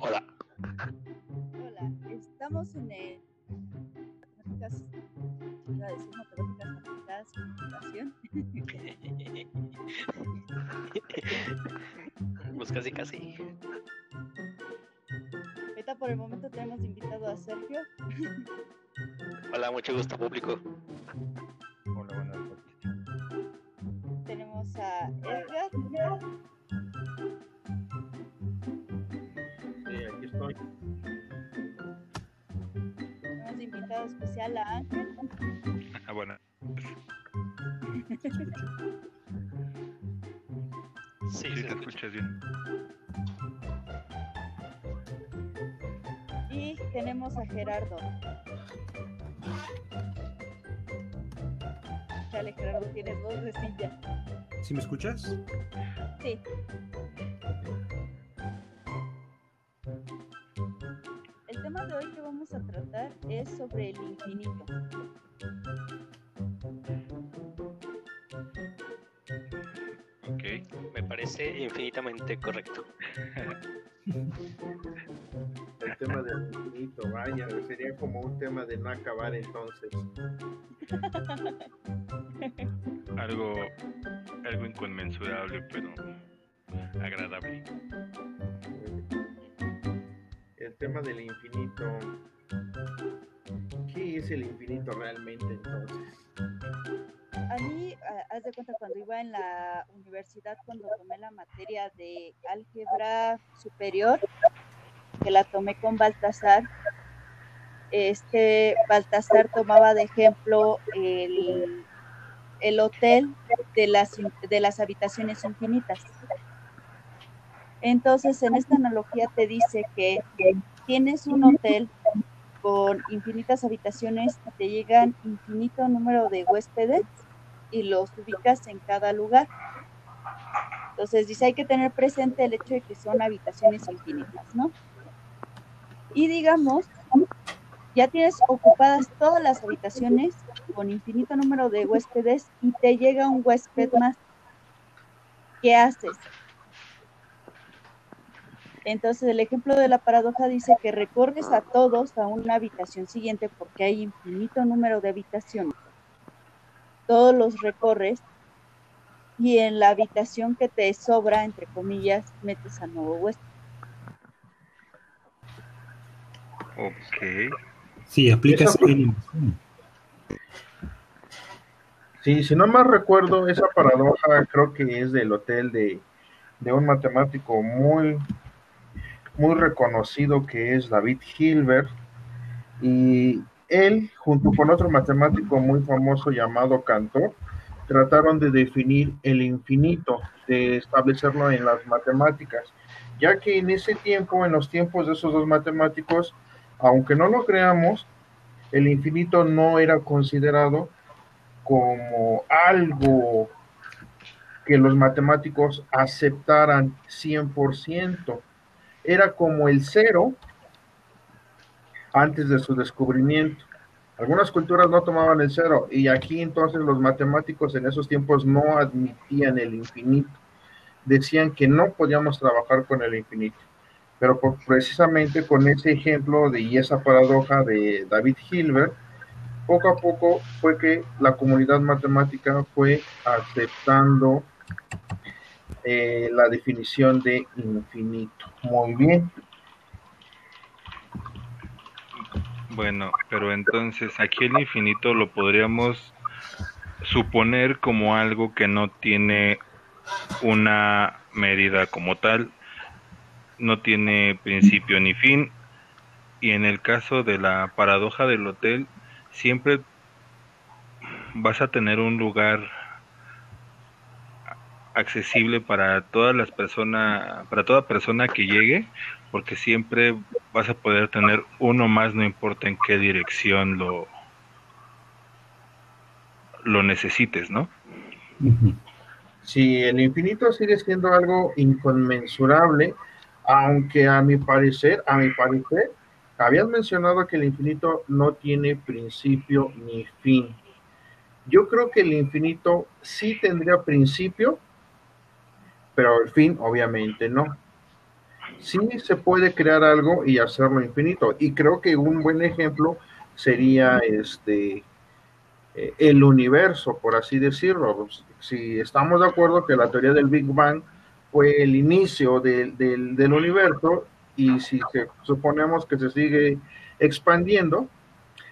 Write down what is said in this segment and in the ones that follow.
Hola. Hola, estamos en el matemáticas, iba a decir matemáticas aplicadas computación. Pues casi casi. Ahorita por el momento tenemos invitado a Sergio. Hola, mucho gusto público. Hola, buenas noches. Tenemos a Edgar. Invitado especial a Ángel. Ah, bueno. Sí, Sí, te escucha. escuchas bien. Y tenemos a Gerardo. Chale, Gerardo, tienes voz de silla. ¿Sí me escuchas? Sí. A tratar es sobre el infinito. Ok. Me parece infinitamente correcto. El tema del infinito, vaya, sería como un tema de no acabar entonces. Algo, algo inconmensurable, pero agradable. El tema del infinito. ¿Qué es el infinito realmente entonces? A mí, ah, haz de cuenta, cuando iba en la universidad, cuando tomé la materia de álgebra superior, que la tomé con Baltasar, este Baltasar tomaba de ejemplo el, el hotel de las, de las habitaciones infinitas. Entonces, en esta analogía te dice que tienes un hotel con infinitas habitaciones, te llegan infinito número de huéspedes y los ubicas en cada lugar. Entonces dice, hay que tener presente el hecho de que son habitaciones infinitas, ¿no? Y digamos, ya tienes ocupadas todas las habitaciones con infinito número de huéspedes y te llega un huésped más. ¿Qué haces? Entonces el ejemplo de la paradoja dice que recorres a todos a una habitación siguiente porque hay infinito número de habitaciones todos los recorres y en la habitación que te sobra, entre comillas, metes a nuevo huésped. Ok. Sí, aplica Esa ese fue- mínimo. Sí, si no mal recuerdo, esa paradoja creo que es del hotel de, de un matemático muy, muy reconocido que es David Hilbert. Y él, junto con otro matemático muy famoso llamado Cantor, trataron de definir el infinito, de establecerlo en las matemáticas, ya que en ese tiempo, en los tiempos de esos dos matemáticos, aunque no lo creamos, el infinito no era considerado como algo que los matemáticos aceptaran 100%. Era como el cero antes de su descubrimiento. Algunas culturas no tomaban el cero y aquí entonces los matemáticos en esos tiempos no admitían el infinito. Decían que no podíamos trabajar con el infinito. Pero precisamente con ese ejemplo y esa paradoja de David Hilbert, poco a poco fue que la comunidad matemática fue aceptando eh, la definición de infinito. Muy bien. Bueno, pero entonces aquí el infinito lo podríamos suponer como algo que no tiene una medida como tal, no tiene principio ni fin, y en el caso de la paradoja del hotel, siempre vas a tener un lugar accesible para todas las personas, para toda persona que llegue, porque siempre vas a poder tener uno más, no importa en qué dirección lo lo necesites, ¿no? Si el infinito sigue siendo algo inconmensurable, aunque a mi parecer, a mi parecer, habías mencionado que el infinito no tiene principio ni fin. Yo creo que el infinito sí tendría principio, pero el fin obviamente no. sí se puede crear algo y hacerlo infinito. Y creo que un buen ejemplo sería este eh, el universo, por así decirlo. Si estamos de acuerdo que la teoría del Big Bang fue el inicio del, del universo y si se, suponemos que se sigue expandiendo,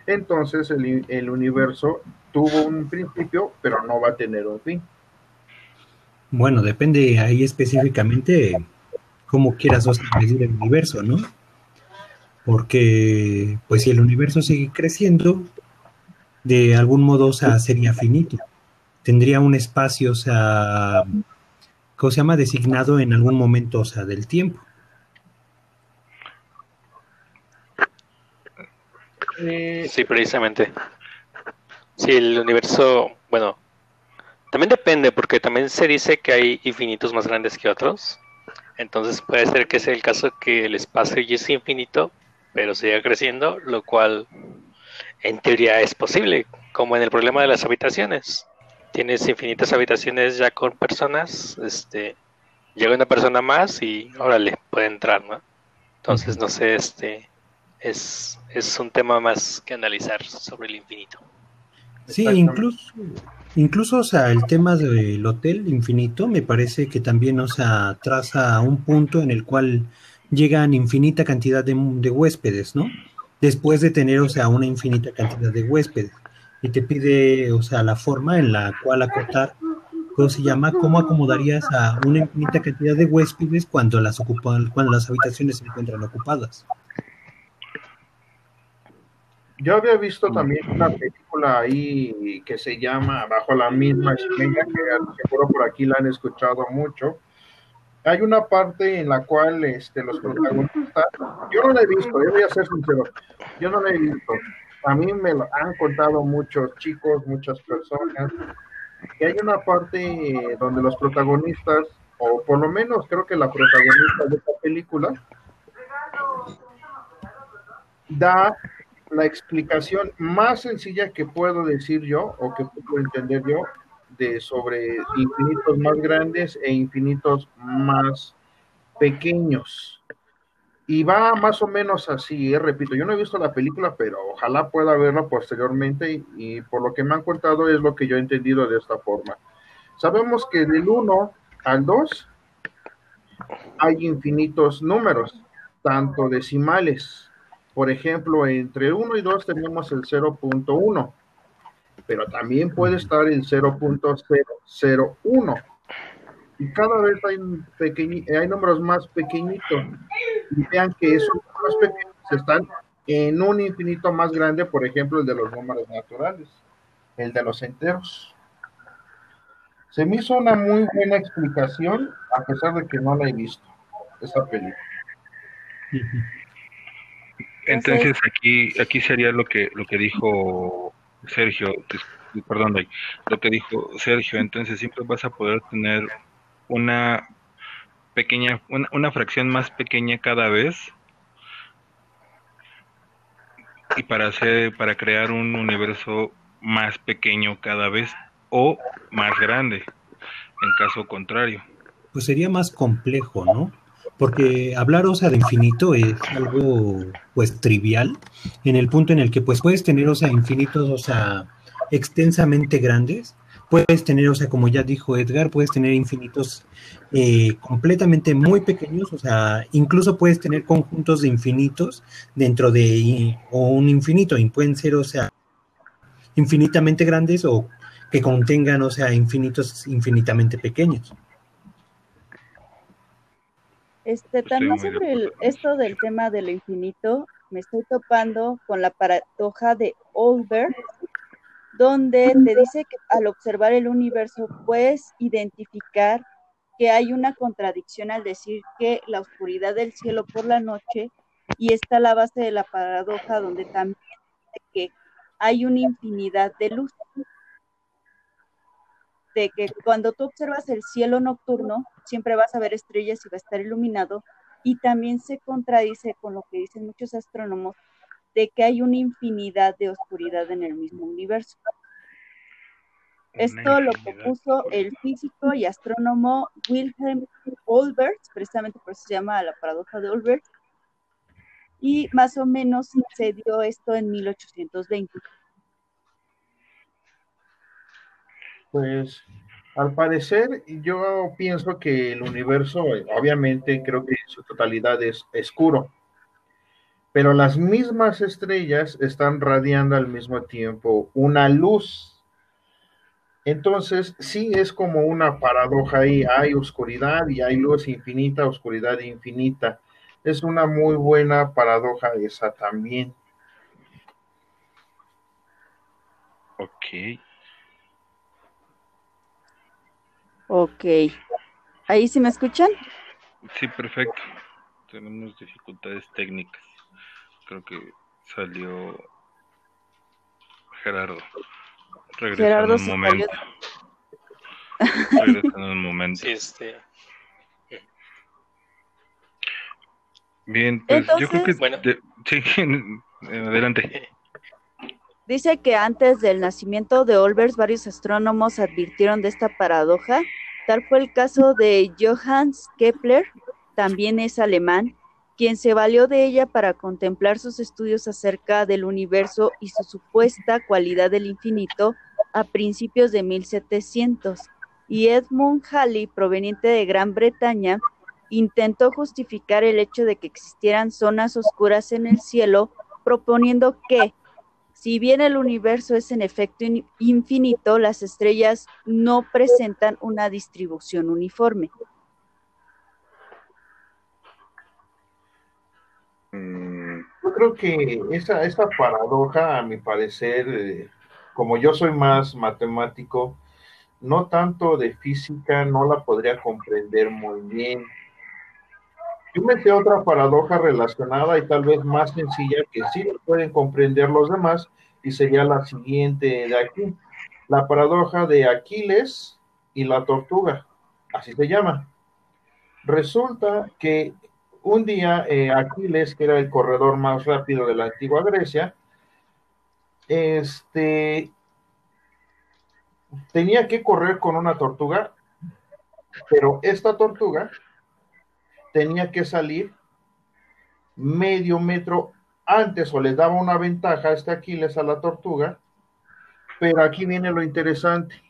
entonces el, el universo tuvo un principio, pero no va a tener un fin. Bueno, depende ahí específicamente cómo quieras medir el universo, ¿no? Porque, pues si el universo sigue creciendo, de algún modo, o sea, sería finito. Tendría un espacio, o sea, ¿cómo se llama? Designado en algún momento, o sea, del tiempo. Sí, precisamente. Si el universo, bueno, también depende, porque también se dice que hay infinitos más grandes que otros. Entonces puede ser que sea el caso que el espacio ya es infinito, pero siga creciendo, lo cual en teoría es posible, como en el problema de las habitaciones. Tienes infinitas habitaciones ya con personas, este, llega una persona más y órale, puede entrar, ¿no? Entonces, no sé, este, es, es un tema más que analizar sobre el infinito. Sí, incluso, incluso, o sea, el tema del hotel infinito me parece que también, o sea, traza un punto en el cual llegan infinita cantidad de, de huéspedes, ¿no? Después de tener, o sea, una infinita cantidad de huéspedes. Y te pide, o sea, la forma en la cual acotar, ¿cómo se llama? ¿Cómo acomodarías a una infinita cantidad de huéspedes cuando las, cuando las habitaciones se encuentran ocupadas? Yo había visto también una película ahí que se llama Bajo la misma estrella, que seguro por aquí la han escuchado mucho. Hay una parte en la cual este, los protagonistas, yo no la he visto, yo voy a ser sincero, yo no la he visto. A mí me lo han contado muchos chicos, muchas personas, que hay una parte donde los protagonistas, o por lo menos creo que la protagonista de esta película, da la explicación más sencilla que puedo decir yo o que puedo entender yo de sobre infinitos más grandes e infinitos más pequeños. Y va más o menos así, eh, repito, yo no he visto la película, pero ojalá pueda verla posteriormente y, y, por lo que me han contado es lo que yo he entendido de esta forma. Sabemos que del 1 al 2 hay infinitos números, tanto decimales, por ejemplo, entre 1 y 2 tenemos el 0.1, pero también puede estar el 0.001. Y cada vez hay, pequeñi hay números más pequeñitos. Y vean que esos números pequeños están en un infinito más grande, por ejemplo, el de los números naturales, el de los enteros. Se me hizo una muy buena explicación, a pesar de que no la he visto, esa película. Entonces aquí aquí sería lo que lo que dijo Sergio, perdón, lo que dijo Sergio, entonces siempre vas a poder tener una pequeña una, una fracción más pequeña cada vez y para hacer para crear un universo más pequeño cada vez o más grande en caso contrario. Pues sería más complejo, ¿no? Porque hablar, o sea, de infinito es algo, pues, trivial, en el punto en el que, pues, puedes tener, o sea, infinitos, o sea, extensamente grandes, puedes tener, o sea, como ya dijo Edgar, puedes tener infinitos eh, completamente muy pequeños, o sea, incluso puedes tener conjuntos de infinitos dentro de o un infinito, y pueden ser, o sea, infinitamente grandes o que contengan, o sea, infinitos infinitamente pequeños. Este, también sobre el, esto del tema de lo infinito, me estoy topando con la paradoja de Olbert, donde te dice que al observar el universo puedes identificar que hay una contradicción al decir que la oscuridad del cielo por la noche y está la base de la paradoja donde también dice que hay una infinidad de luz de que cuando tú observas el cielo nocturno, siempre vas a ver estrellas y va a estar iluminado, y también se contradice con lo que dicen muchos astrónomos, de que hay una infinidad de oscuridad en el mismo universo. Esto lo propuso el físico y astrónomo Wilhelm Olbert, precisamente por eso se llama la paradoja de Olbert, y más o menos se dio esto en 1820. Pues al parecer yo pienso que el universo, obviamente creo que en su totalidad es oscuro, pero las mismas estrellas están radiando al mismo tiempo una luz entonces, sí es como una paradoja ahí, hay oscuridad y hay luz infinita, oscuridad infinita. Es una muy buena paradoja esa también. Ok. Ok. ¿Ahí sí me escuchan? Sí, perfecto. Tenemos dificultades técnicas. Creo que salió Gerardo. Regresa en un momento. Regresa en un momento. este... Bien, pues yo creo que... Bueno. Sí, adelante. Dice que antes del nacimiento de Olbers varios astrónomos advirtieron de esta paradoja. Tal fue el caso de Johannes Kepler, también es alemán, quien se valió de ella para contemplar sus estudios acerca del universo y su supuesta cualidad del infinito a principios de 1700, y Edmund Halley, proveniente de Gran Bretaña, intentó justificar el hecho de que existieran zonas oscuras en el cielo, proponiendo que, si bien el universo es en efecto infinito, las estrellas no presentan una distribución uniforme. Mm, yo creo que esa, esa paradoja, a mi parecer, eh, como yo soy más matemático, no tanto de física, no la podría comprender muy bien. Yo metí otra paradoja relacionada y tal vez más sencilla que sí pueden comprender los demás y sería la siguiente de aquí. La paradoja de Aquiles y la tortuga, así se llama. Resulta que un día eh, Aquiles, que era el corredor más rápido de la antigua Grecia, este, tenía que correr con una tortuga, pero esta tortuga tenía que salir medio metro antes o les daba una ventaja a este Aquiles a la tortuga, pero aquí viene lo interesante.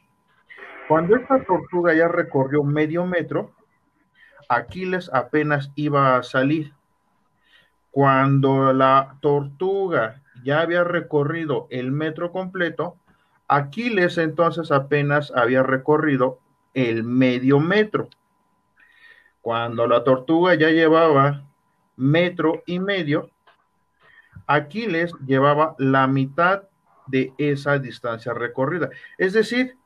Cuando esta tortuga ya recorrió medio metro, Aquiles apenas iba a salir. Cuando la tortuga ya había recorrido el metro completo, Aquiles entonces apenas había recorrido el medio metro. Cuando la tortuga ya llevaba metro y medio, Aquiles llevaba la mitad de esa distancia recorrida. Es decir,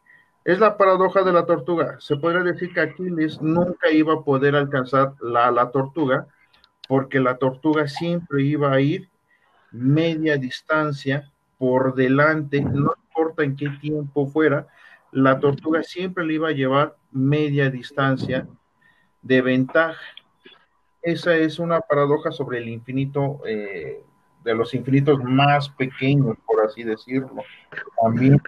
es la paradoja de la tortuga. Se podría decir que Aquiles nunca iba a poder alcanzar la, la tortuga porque la tortuga siempre iba a ir media distancia por delante, no importa en qué tiempo fuera, la tortuga siempre le iba a llevar media distancia de ventaja. Esa es una paradoja sobre el infinito, eh, de los infinitos más pequeños, por así decirlo. También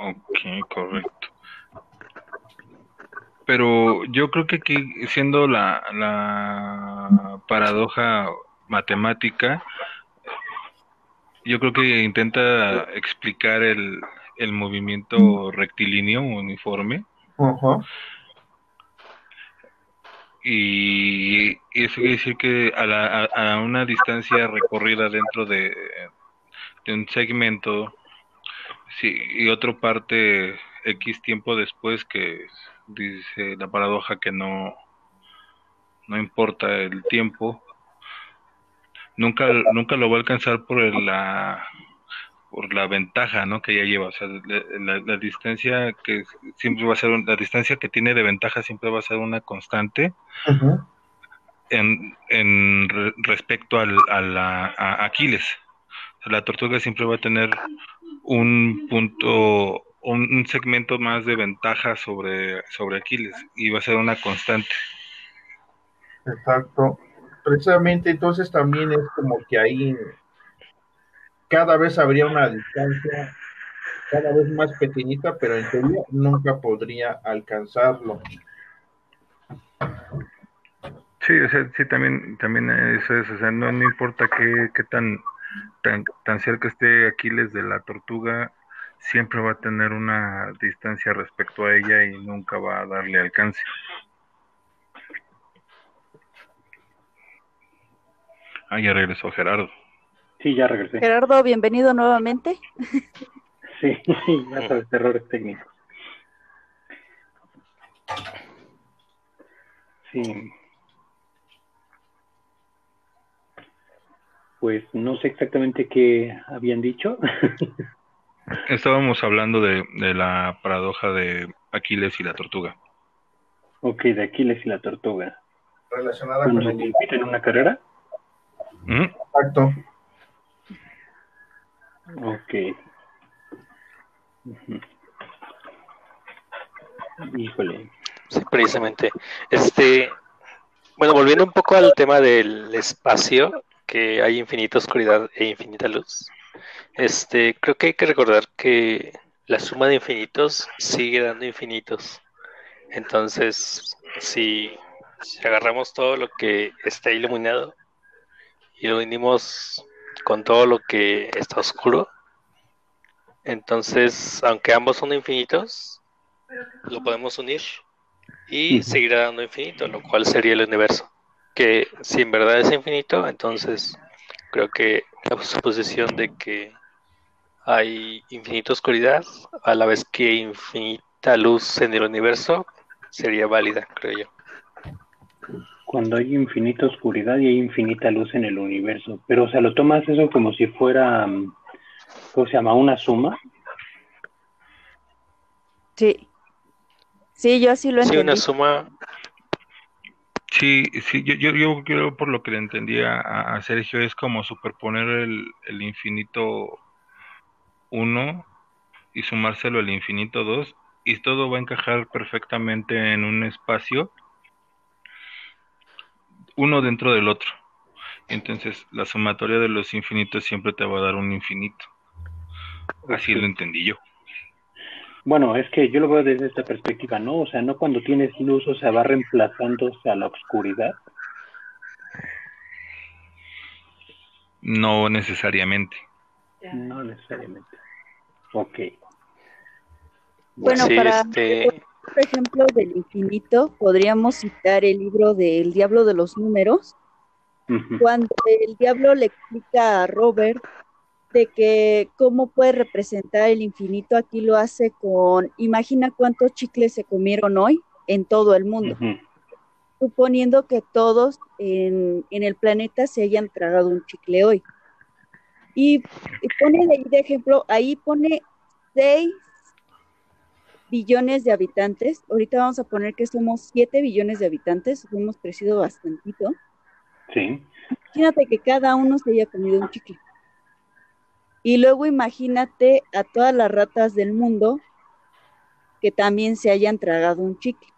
Ok, correcto. Pero yo creo que aquí, siendo la, la paradoja matemática, yo creo que intenta explicar el, el movimiento rectilíneo uniforme. Y eso quiere decir que a, la, a, una distancia recorrida dentro de, de un segmento Sí, y otra parte X tiempo después que dice la paradoja que no, no importa el tiempo, nunca, nunca lo va a alcanzar por la por la ventaja ¿no? que ya lleva, o sea, la, distancia que siempre va a ser, la distancia que tiene de ventaja siempre va a ser una constante en, en respecto al, a, la, a Aquiles. la tortuga siempre va a tener un punto, un, segmento más de ventaja sobre, sobre Aquiles y va a ser una constante. Exacto. Precisamente entonces también es como que ahí cada vez habría una distancia cada vez más pequeñita, pero en teoría nunca podría alcanzarlo. Sí, sí, también, también eso es, o sea, no, no importa qué, qué tan, tan, tan cerca esté Aquiles de la tortuga, siempre va a tener una distancia respecto a ella y nunca va a darle alcance. Ah, ya regresó Gerardo. Sí, ya regresé. Gerardo, bienvenido nuevamente. Sí, ya sabes, errores técnicos. Sí. Pues no sé exactamente qué habían dicho. Estábamos hablando de, de la paradoja de Aquiles y la tortuga. Ok, de Aquiles y la tortuga. Relacionada con ¿Cuando el compiten en una carrera? ¿Mm? impacto. Ok. Híjole. Sí, precisamente. Este, bueno, volviendo un poco al tema del espacio, que hay infinita oscuridad e infinita luz. Este, creo que hay que recordar que la suma de infinitos sigue dando infinitos. Entonces, si agarramos todo lo que está iluminado y lo unimos con todo lo que está oscuro, entonces, aunque ambos son infinitos, lo podemos unir y seguirá dando infinito, lo cual sería el universo. Que si en verdad es infinito, entonces creo que la suposición de que hay infinita oscuridad a la vez que infinita luz en el universo sería válida, creo yo. Cuando hay infinita oscuridad y hay infinita luz en el universo. Pero, o sea, lo tomas eso como si fuera, mm, ¿cómo se llama? Una suma. Sí. Sí, yo así lo Sí, entendí. una suma, Sí, sí, yo, yo, yo creo por lo que le entendía a, a Sergio es como superponer el, el infinito 1 y sumárselo al infinito 2 y todo va a encajar perfectamente en un espacio uno dentro del otro. Entonces la sumatoria de los infinitos siempre te va a dar un infinito. Así lo entendí yo. Bueno, es que yo lo veo desde esta perspectiva, ¿no? O sea, no cuando tienes luz, o sea, va reemplazándose a la oscuridad. No necesariamente. No necesariamente. Ok. Bueno, sí, para este, otro ejemplo del infinito, podríamos citar el libro del Diablo de los Números, cuando el diablo le explica a Robert de que cómo puede representar el infinito, aquí lo hace con, imagina cuántos chicles se comieron hoy en todo el mundo, suponiendo que todos en, en el planeta se hayan tragado un chicle hoy. Y, pone de de ejemplo, ahí pone 6 billones de habitantes, ahorita vamos a poner que somos 7 billones de habitantes, hemos crecido bastantito. Sí. Imagínate que cada uno se haya comido un chicle. Y luego imagínate a todas las ratas del mundo que también se hayan tragado un chicle.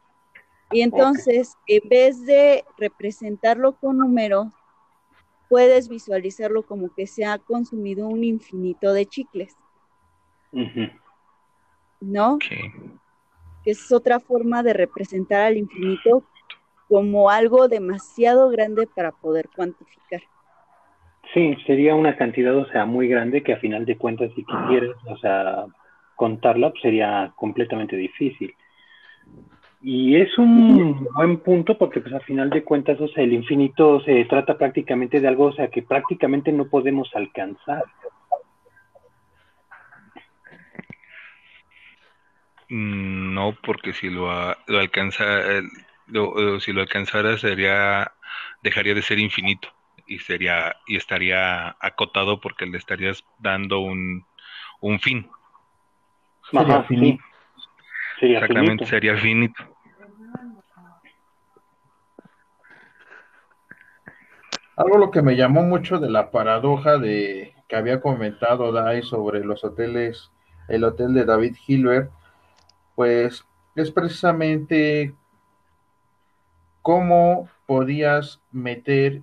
Y entonces, en vez de representarlo con números, puedes visualizarlo como que se ha consumido un infinito de chicles, Ujú. ¿No? Ok. Que es otra forma de representar al infinito como algo demasiado grande para poder cuantificar. Sí, sería una cantidad, o sea, muy grande que a final de cuentas, si quisieras, o sea, contarla, pues sería completamente difícil. Y es un buen punto porque, pues, a final de cuentas, o sea, el infinito se trata prácticamente de algo, o sea, que prácticamente no podemos alcanzar. No, porque si lo, a- lo alcanza, eh, lo- lo- si lo alcanzara sería, dejaría de ser infinito y sería y estaría acotado porque le estarías dando un, un fin. Sería Ajá, sí. finito. Sería Exactamente, finito. sería finito. Algo lo que me llamó mucho de la paradoja de que había comentado Dai sobre los hoteles, el hotel de David Hilbert, pues es precisamente cómo podías meter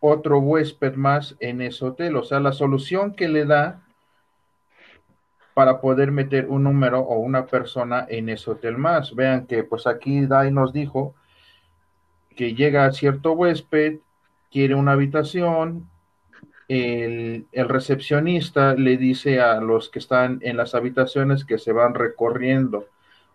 otro huésped más en ese hotel. O sea, la solución que le da para poder meter un número o una persona en ese hotel más. Vean que pues aquí Dai nos dijo que llega cierto huésped, quiere una habitación, el, recepcionista le dice a los que están en las habitaciones que se van recorriendo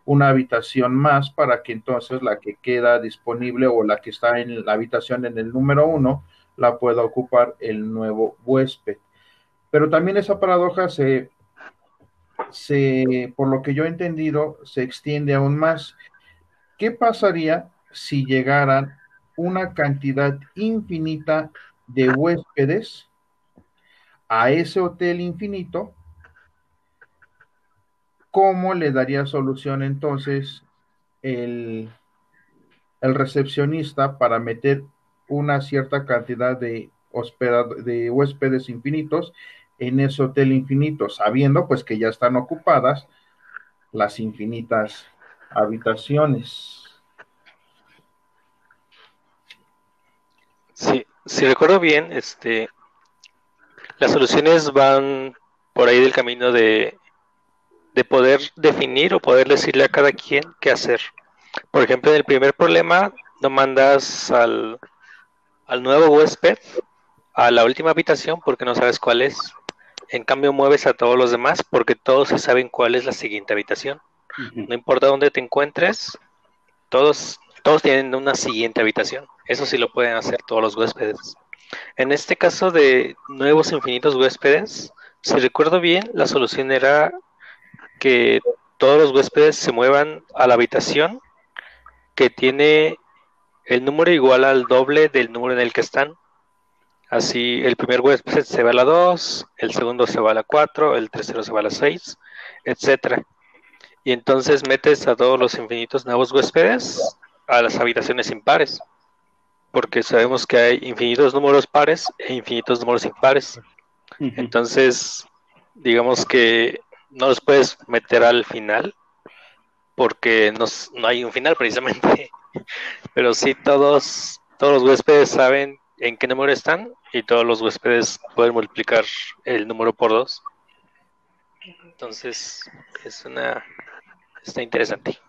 una habitación más para que entonces la que queda disponible o la que está en la habitación en el número uno la pueda ocupar el nuevo huésped. Pero también esa paradoja se, se, por lo que yo he entendido, se extiende aún más. ¿Qué pasaría si llegaran una cantidad infinita de huéspedes a ese hotel infinito? ¿Cómo le daría solución entonces el, el recepcionista para meter una cierta cantidad de, de huéspedes infinitos en ese hotel infinito, sabiendo pues que ya están ocupadas las infinitas habitaciones. Sí, si recuerdo bien, este, las soluciones van por ahí del camino de, de poder definir o poder decirle a cada quien qué hacer. Por ejemplo, en el primer problema, no mandas al, al nuevo huésped a la última habitación porque no sabes cuál es. En cambio, mueves a todos los demás porque todos saben cuál es la siguiente habitación. No importa dónde te encuentres, todos, todos tienen una siguiente habitación. Eso sí lo pueden hacer todos los huéspedes. En este caso de nuevos infinitos huéspedes, si recuerdo bien, la solución era que todos los huéspedes se muevan a la habitación que tiene el número igual al doble del número en el que están. Así, el primer huésped se va a la 2, el segundo se va a la 4, el tercero se va a la 6, etcétera. Y entonces metes a todos los infinitos nuevos huéspedes a las habitaciones impares, porque sabemos que hay infinitos números pares e infinitos números impares. Entonces, digamos que no los puedes meter al final, porque no, no hay un final precisamente. Pero sí todos, todos los huéspedes saben en qué número están y todos los huéspedes pueden multiplicar el número por dos. Entonces, es una... está interesante.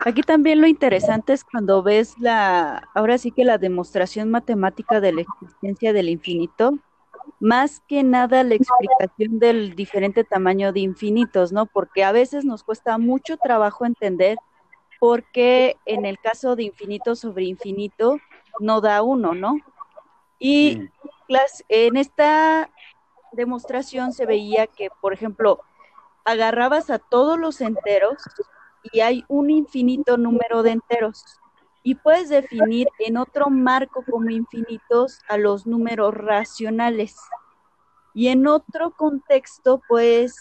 Aquí también lo interesante es cuando ves la, ahora sí que la demostración matemática de la existencia del infinito, más que nada la explicación del diferente tamaño de infinitos, ¿no? Porque a veces nos cuesta mucho trabajo entender por qué en el caso de infinito sobre infinito no da uno, ¿no? Y en esta demostración se veía que, por ejemplo, agarrabas a todos los enteros y hay un infinito número de enteros. Y puedes definir en otro marco como infinitos a los números racionales. Y en otro contexto puedes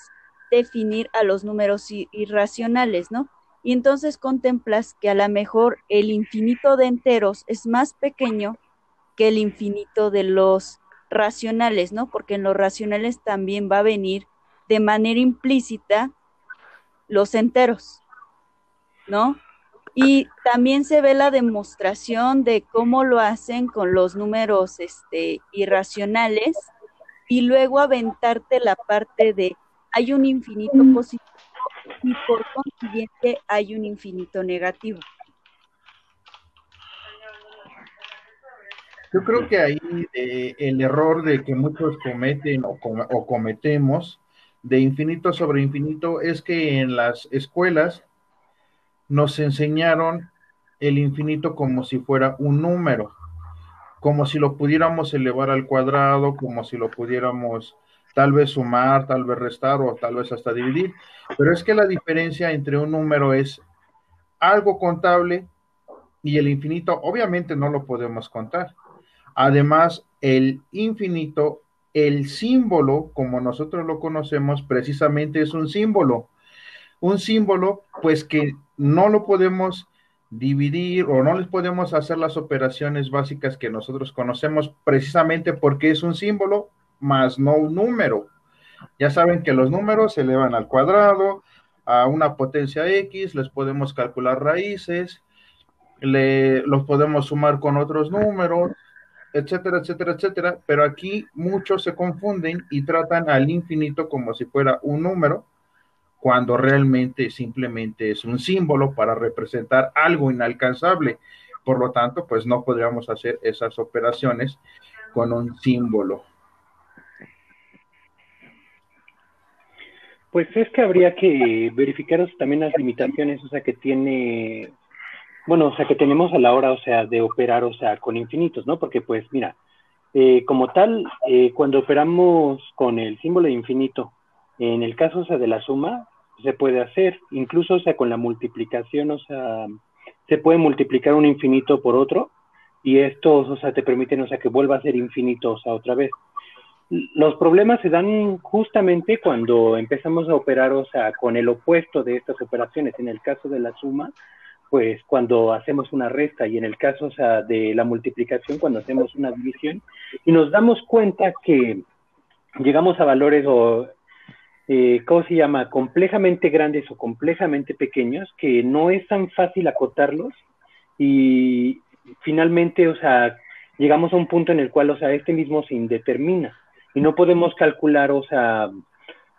definir a los números irracionales, ¿no? Y entonces contemplas que a lo mejor el infinito de enteros es más pequeño que el infinito de los racionales, ¿no? Porque en los racionales también va a venir de manera implícita los enteros, ¿no? Y también se ve la demostración de cómo lo hacen con los números este, irracionales y luego aventarte la parte de hay un infinito positivo y por consiguiente hay un infinito negativo. Yo creo que ahí eh, el error de que muchos cometen o, o cometemos de infinito sobre infinito es que en las escuelas nos enseñaron el infinito como si fuera un número, como si lo pudiéramos elevar al cuadrado, como si lo pudiéramos tal vez sumar, tal vez restar o tal vez hasta dividir. Pero es que la diferencia entre un número es algo contable y el infinito obviamente no lo podemos contar. Además, el infinito, el símbolo, como nosotros lo conocemos, precisamente es un símbolo. Un símbolo, pues que no lo podemos dividir o no les podemos hacer las operaciones básicas que nosotros conocemos precisamente porque es un símbolo más no un número. Ya saben que los números se elevan al cuadrado, a una potencia X, les podemos calcular raíces, le, los podemos sumar con otros números, etcétera, etcétera, etcétera, pero aquí muchos se confunden y tratan al infinito como si fuera un número, cuando realmente simplemente es un símbolo para representar algo inalcanzable. Por lo tanto, pues no podríamos hacer esas operaciones con un símbolo. Pues es que habría que verificar también las limitaciones, o sea, que tiene bueno, o sea, que tenemos a la hora, o sea, de operar, o sea, con infinitos, ¿no? Porque, pues, mira, eh, como tal, eh, cuando operamos con el símbolo de infinito, en el caso, o sea, de la suma, se puede hacer, incluso, o sea, con la multiplicación, o sea, se puede multiplicar un infinito por otro, y estos, o sea, te permiten, o sea, que vuelva a ser infinito, o sea, otra vez. Los problemas se dan justamente cuando empezamos a operar, o sea, con el opuesto de estas operaciones. En el caso de la suma, pues cuando hacemos una resta y en el caso o sea, de la multiplicación, cuando hacemos una división, y nos damos cuenta que llegamos a valores o, eh, ¿cómo se llama?, complejamente grandes o complejamente pequeños, que no es tan fácil acotarlos y finalmente, o sea, llegamos a un punto en el cual, o sea, este mismo se indetermina y no podemos calcular, o sea,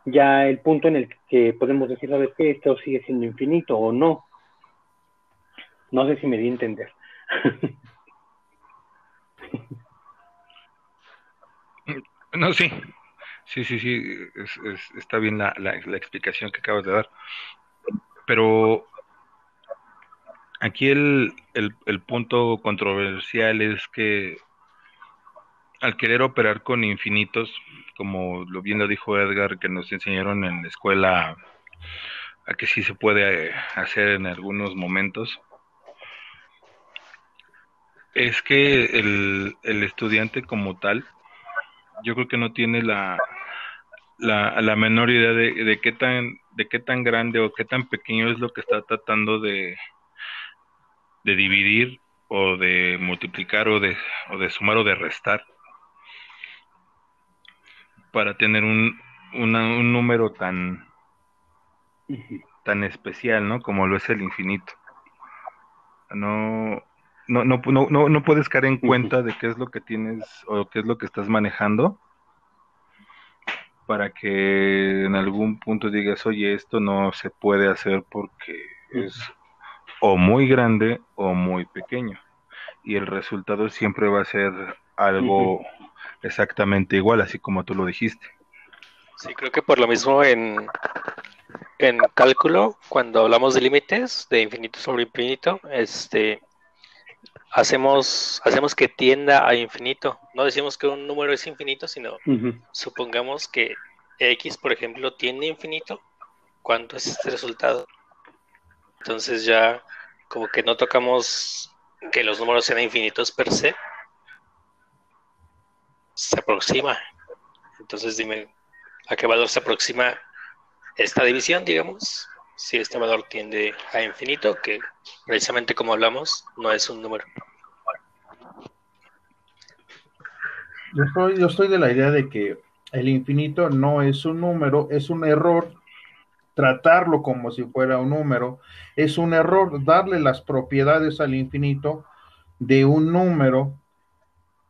ya el punto en el que podemos decir, ¿sabes qué? Esto sigue siendo infinito o no no sé si me di a entender. No, sí. Sí, sí, sí. está bien la, la, explicación que acabas de dar. Pero aquí el, el, el punto controversial es que al querer operar con infinitos, como lo bien lo dijo Edgar, que nos enseñaron en la escuela a que sí se puede hacer en algunos momentos, es que el, el estudiante como tal, yo creo que no tiene la, la, la menor idea de, de, qué tan, de qué tan grande o qué tan pequeño es lo que está tratando de, de dividir o de multiplicar o de, o de sumar o de restar para tener un, un número tan, tan especial, ¿no? Como lo es el infinito. No, no, no, no, no puedes caer en cuenta de qué es lo que tienes o qué es lo que estás manejando para que en algún punto digas, oye, esto no se puede hacer porque es o muy grande o muy pequeño. Y el resultado siempre va a ser algo exactamente igual, así como tú lo dijiste. Sí, creo que por lo mismo en, en cálculo, cuando hablamos de límites, de infinito sobre infinito, este, hacemos, hacemos que tienda a infinito. No decimos que un número es infinito, sino supongamos que X, por ejemplo, tiende a infinito. ¿Cuánto es este resultado? Entonces ya como que no tocamos que los números sean infinitos per se. Se aproxima. Entonces dime, ¿a qué valor se aproxima esta división, digamos? Si este valor tiende a infinito, que precisamente como hablamos, no es un número. Yo estoy, yo estoy de la idea de que el infinito no es un número, es un error tratarlo como si fuera un número, es un error darle las propiedades al infinito de un número.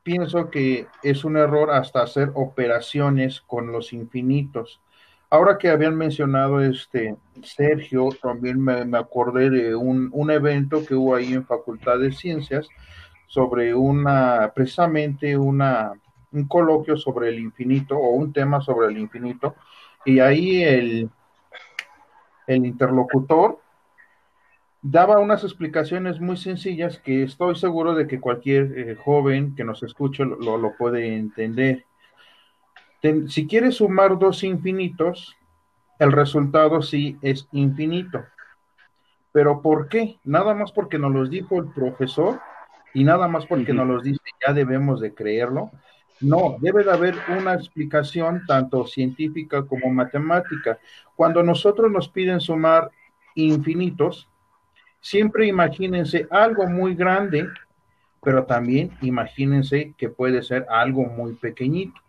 Pienso que es un error hasta hacer operaciones con los infinitos. Ahora que habían mencionado este Sergio, también me, acordé de un, un, evento que hubo ahí en Facultad de Ciencias sobre una, precisamente una, un coloquio sobre el infinito o un tema sobre el infinito, y ahí el, el interlocutor daba unas explicaciones muy sencillas que estoy seguro de que cualquier eh, joven que nos escuche lo, lo puede entender si quieres sumar dos infinitos, el resultado sí es infinito. ¿Pero por qué? Nada más porque nos los dijo el profesor y nada más porque nos los dice, ya debemos de creerlo. No, debe de haber una explicación tanto científica como matemática. Cuando nosotros nos piden sumar infinitos, siempre imagínense algo muy grande, pero también imagínense que puede ser algo muy pequeñito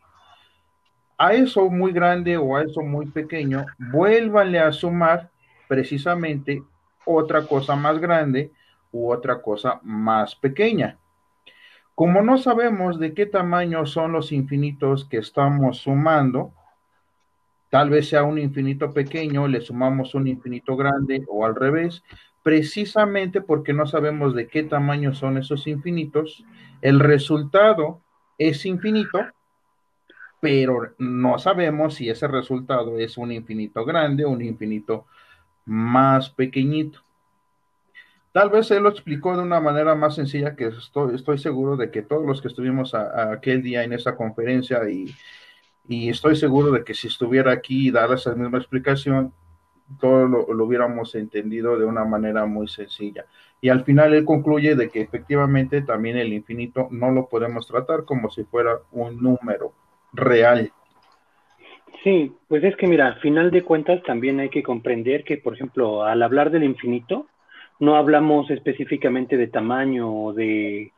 a eso muy grande o a eso muy pequeño, vuélvanle a sumar precisamente otra cosa más grande u otra cosa más pequeña. Como no sabemos de qué tamaño son los infinitos que estamos sumando, tal vez sea un infinito pequeño, le sumamos un infinito grande o al revés, precisamente porque no sabemos de qué tamaño son esos infinitos, el resultado es infinito, pero no sabemos si ese resultado es un infinito grande o un infinito más pequeñito. Tal vez él lo explicó de una manera más sencilla que estoy, estoy seguro de que todos los que estuvimos aquel día en esa conferencia y, estoy seguro de que si estuviera aquí y dar esa misma explicación, todo lo, hubiéramos entendido de una manera muy sencilla. Y al final él concluye de que efectivamente también el infinito no lo podemos tratar como si fuera un número real. Sí, pues es que mira, al final de cuentas también hay que comprender que, por ejemplo, al hablar del infinito, no hablamos específicamente de tamaño o de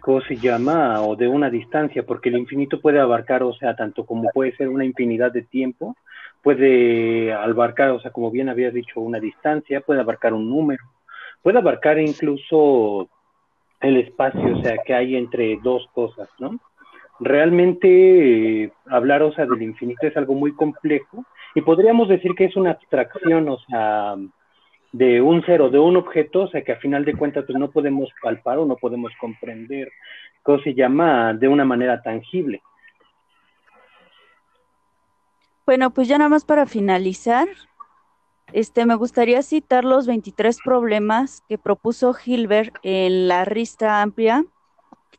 cómo se llama o de una distancia, porque el infinito puede abarcar, o sea, tanto como puede ser una infinidad de tiempo, puede abarcar, o sea, como bien había dicho, una distancia, puede abarcar un número, puede abarcar incluso el espacio, o sea, que hay entre dos cosas, ¿no? Realmente hablar, o sea, del infinito es algo muy complejo y podríamos decir que es una abstracción, o sea, de un cero, de un objeto, o sea, que a final de cuentas pues, no podemos palpar o no podemos comprender, cómo se llama de una manera tangible. Bueno, pues ya nada más para finalizar, este, me gustaría citar los 23 problemas que propuso Hilbert en la rista amplia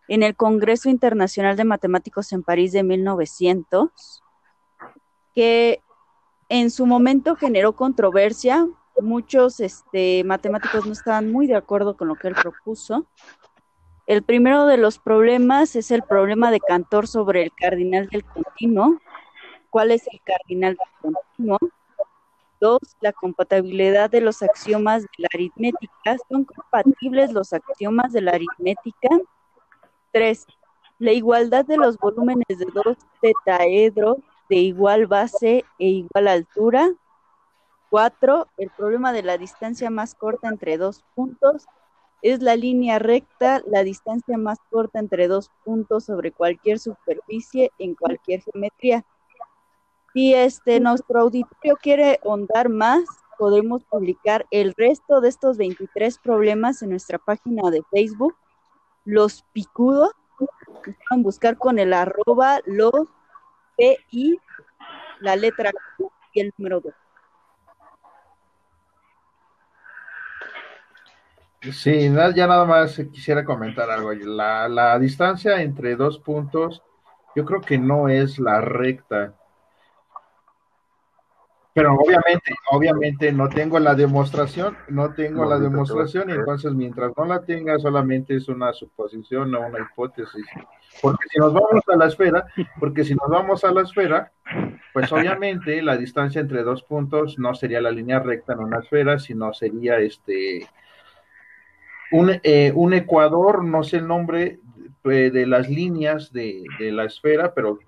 en el Congreso Internacional de Matemáticos en París de 1900, que en su momento generó controversia. Muchos este, matemáticos no estaban muy de acuerdo con lo que él propuso. El primero de los problemas es el problema de Cantor sobre el cardinal del continuo. ¿Cuál es el cardinal del continuo? Dos, la compatibilidad de los axiomas de la aritmética. ¿Son compatibles los axiomas de la aritmética? Tres, la igualdad de los volúmenes de dos tetaedros de igual base e igual altura. Cuatro, el problema de la distancia más corta entre dos puntos es la línea recta, la distancia más corta entre dos puntos sobre cualquier superficie en cualquier geometría. Si este nuestro auditorio quiere ahondar más, podemos publicar el resto de estos 23 problemas en nuestra página de Facebook los picudos, pueden buscar con el arroba los PI, la letra Q y el número 2. Sí, ya nada más quisiera comentar algo. La, la distancia entre dos puntos, yo creo que no es la recta pero obviamente, obviamente no tengo la demostración, no tengo la demostración, y entonces mientras no la tenga solamente es una suposición o una hipótesis. Porque si nos vamos a la esfera, porque si nos vamos a la esfera, pues obviamente la distancia entre dos puntos no sería la línea recta en una esfera, sino sería este un, eh, un ecuador, no sé el nombre eh, de las líneas de, de la esfera, pero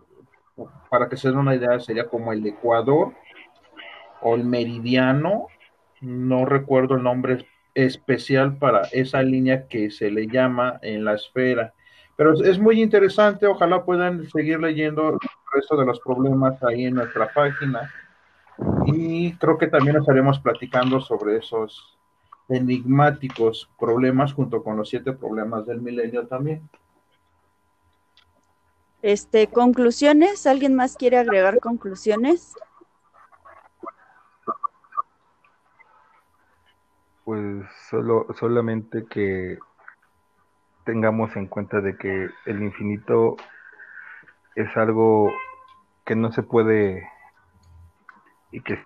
para que se den una idea sería como el ecuador o el meridiano, no recuerdo el nombre especial para esa línea que se le llama en la esfera. Pero es muy interesante, ojalá puedan seguir leyendo el resto de los problemas ahí en nuestra página. Y creo que también estaremos platicando sobre esos enigmáticos problemas junto con los siete problemas del milenio también. Este, conclusiones, ¿alguien más quiere agregar conclusiones? Pues solo, solamente que tengamos en cuenta de que el infinito es algo que no se puede y que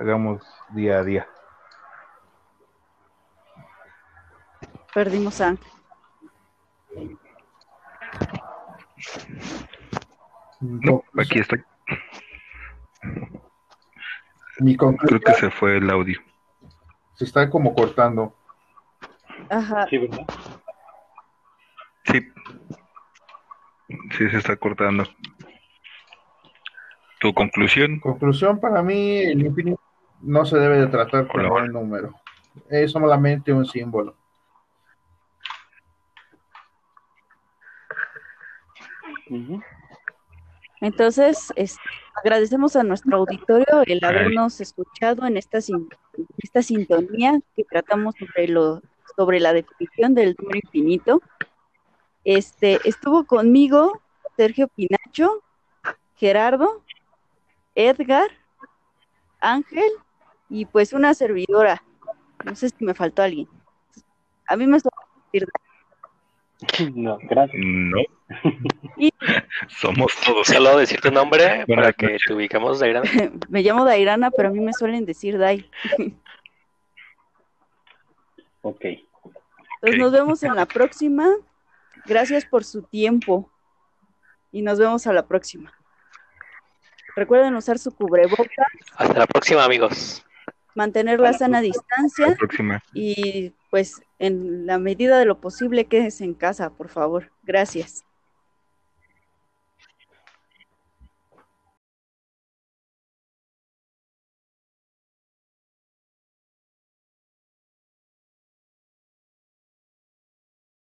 hagamos día a día. Perdimos a No, aquí estoy. Mi conclusión, Creo que se fue el audio. Se está como cortando. Ajá. Sí, ¿verdad? Sí. Sí, se está cortando. ¿Tu conclusión? Conclusión para mí, el infinito no se debe de tratar como un número. Es solamente un símbolo. Entonces, agradecemos a nuestro auditorio el habernos escuchado en esta, esta sintonía que tratamos sobre, lo, sobre la definición del número infinito. Este, estuvo conmigo Sergio Pinacho, Gerardo, Edgar, Ángel y pues una servidora. No sé si me faltó alguien. A mí me decir No, gracias. No. Somos todos. Solo decir tu nombre para que te ubicamos, Dairana. me llamo Dairana, pero a mí me suelen decir Dai. ok. Entonces nos vemos en la próxima. Gracias por su tiempo. Y nos vemos a la próxima. Recuerden usar su cubrebocas. Hasta la próxima, amigos. Mantener la sana distancia. Y pues en la medida de lo posible quédese en casa, por favor. Gracias.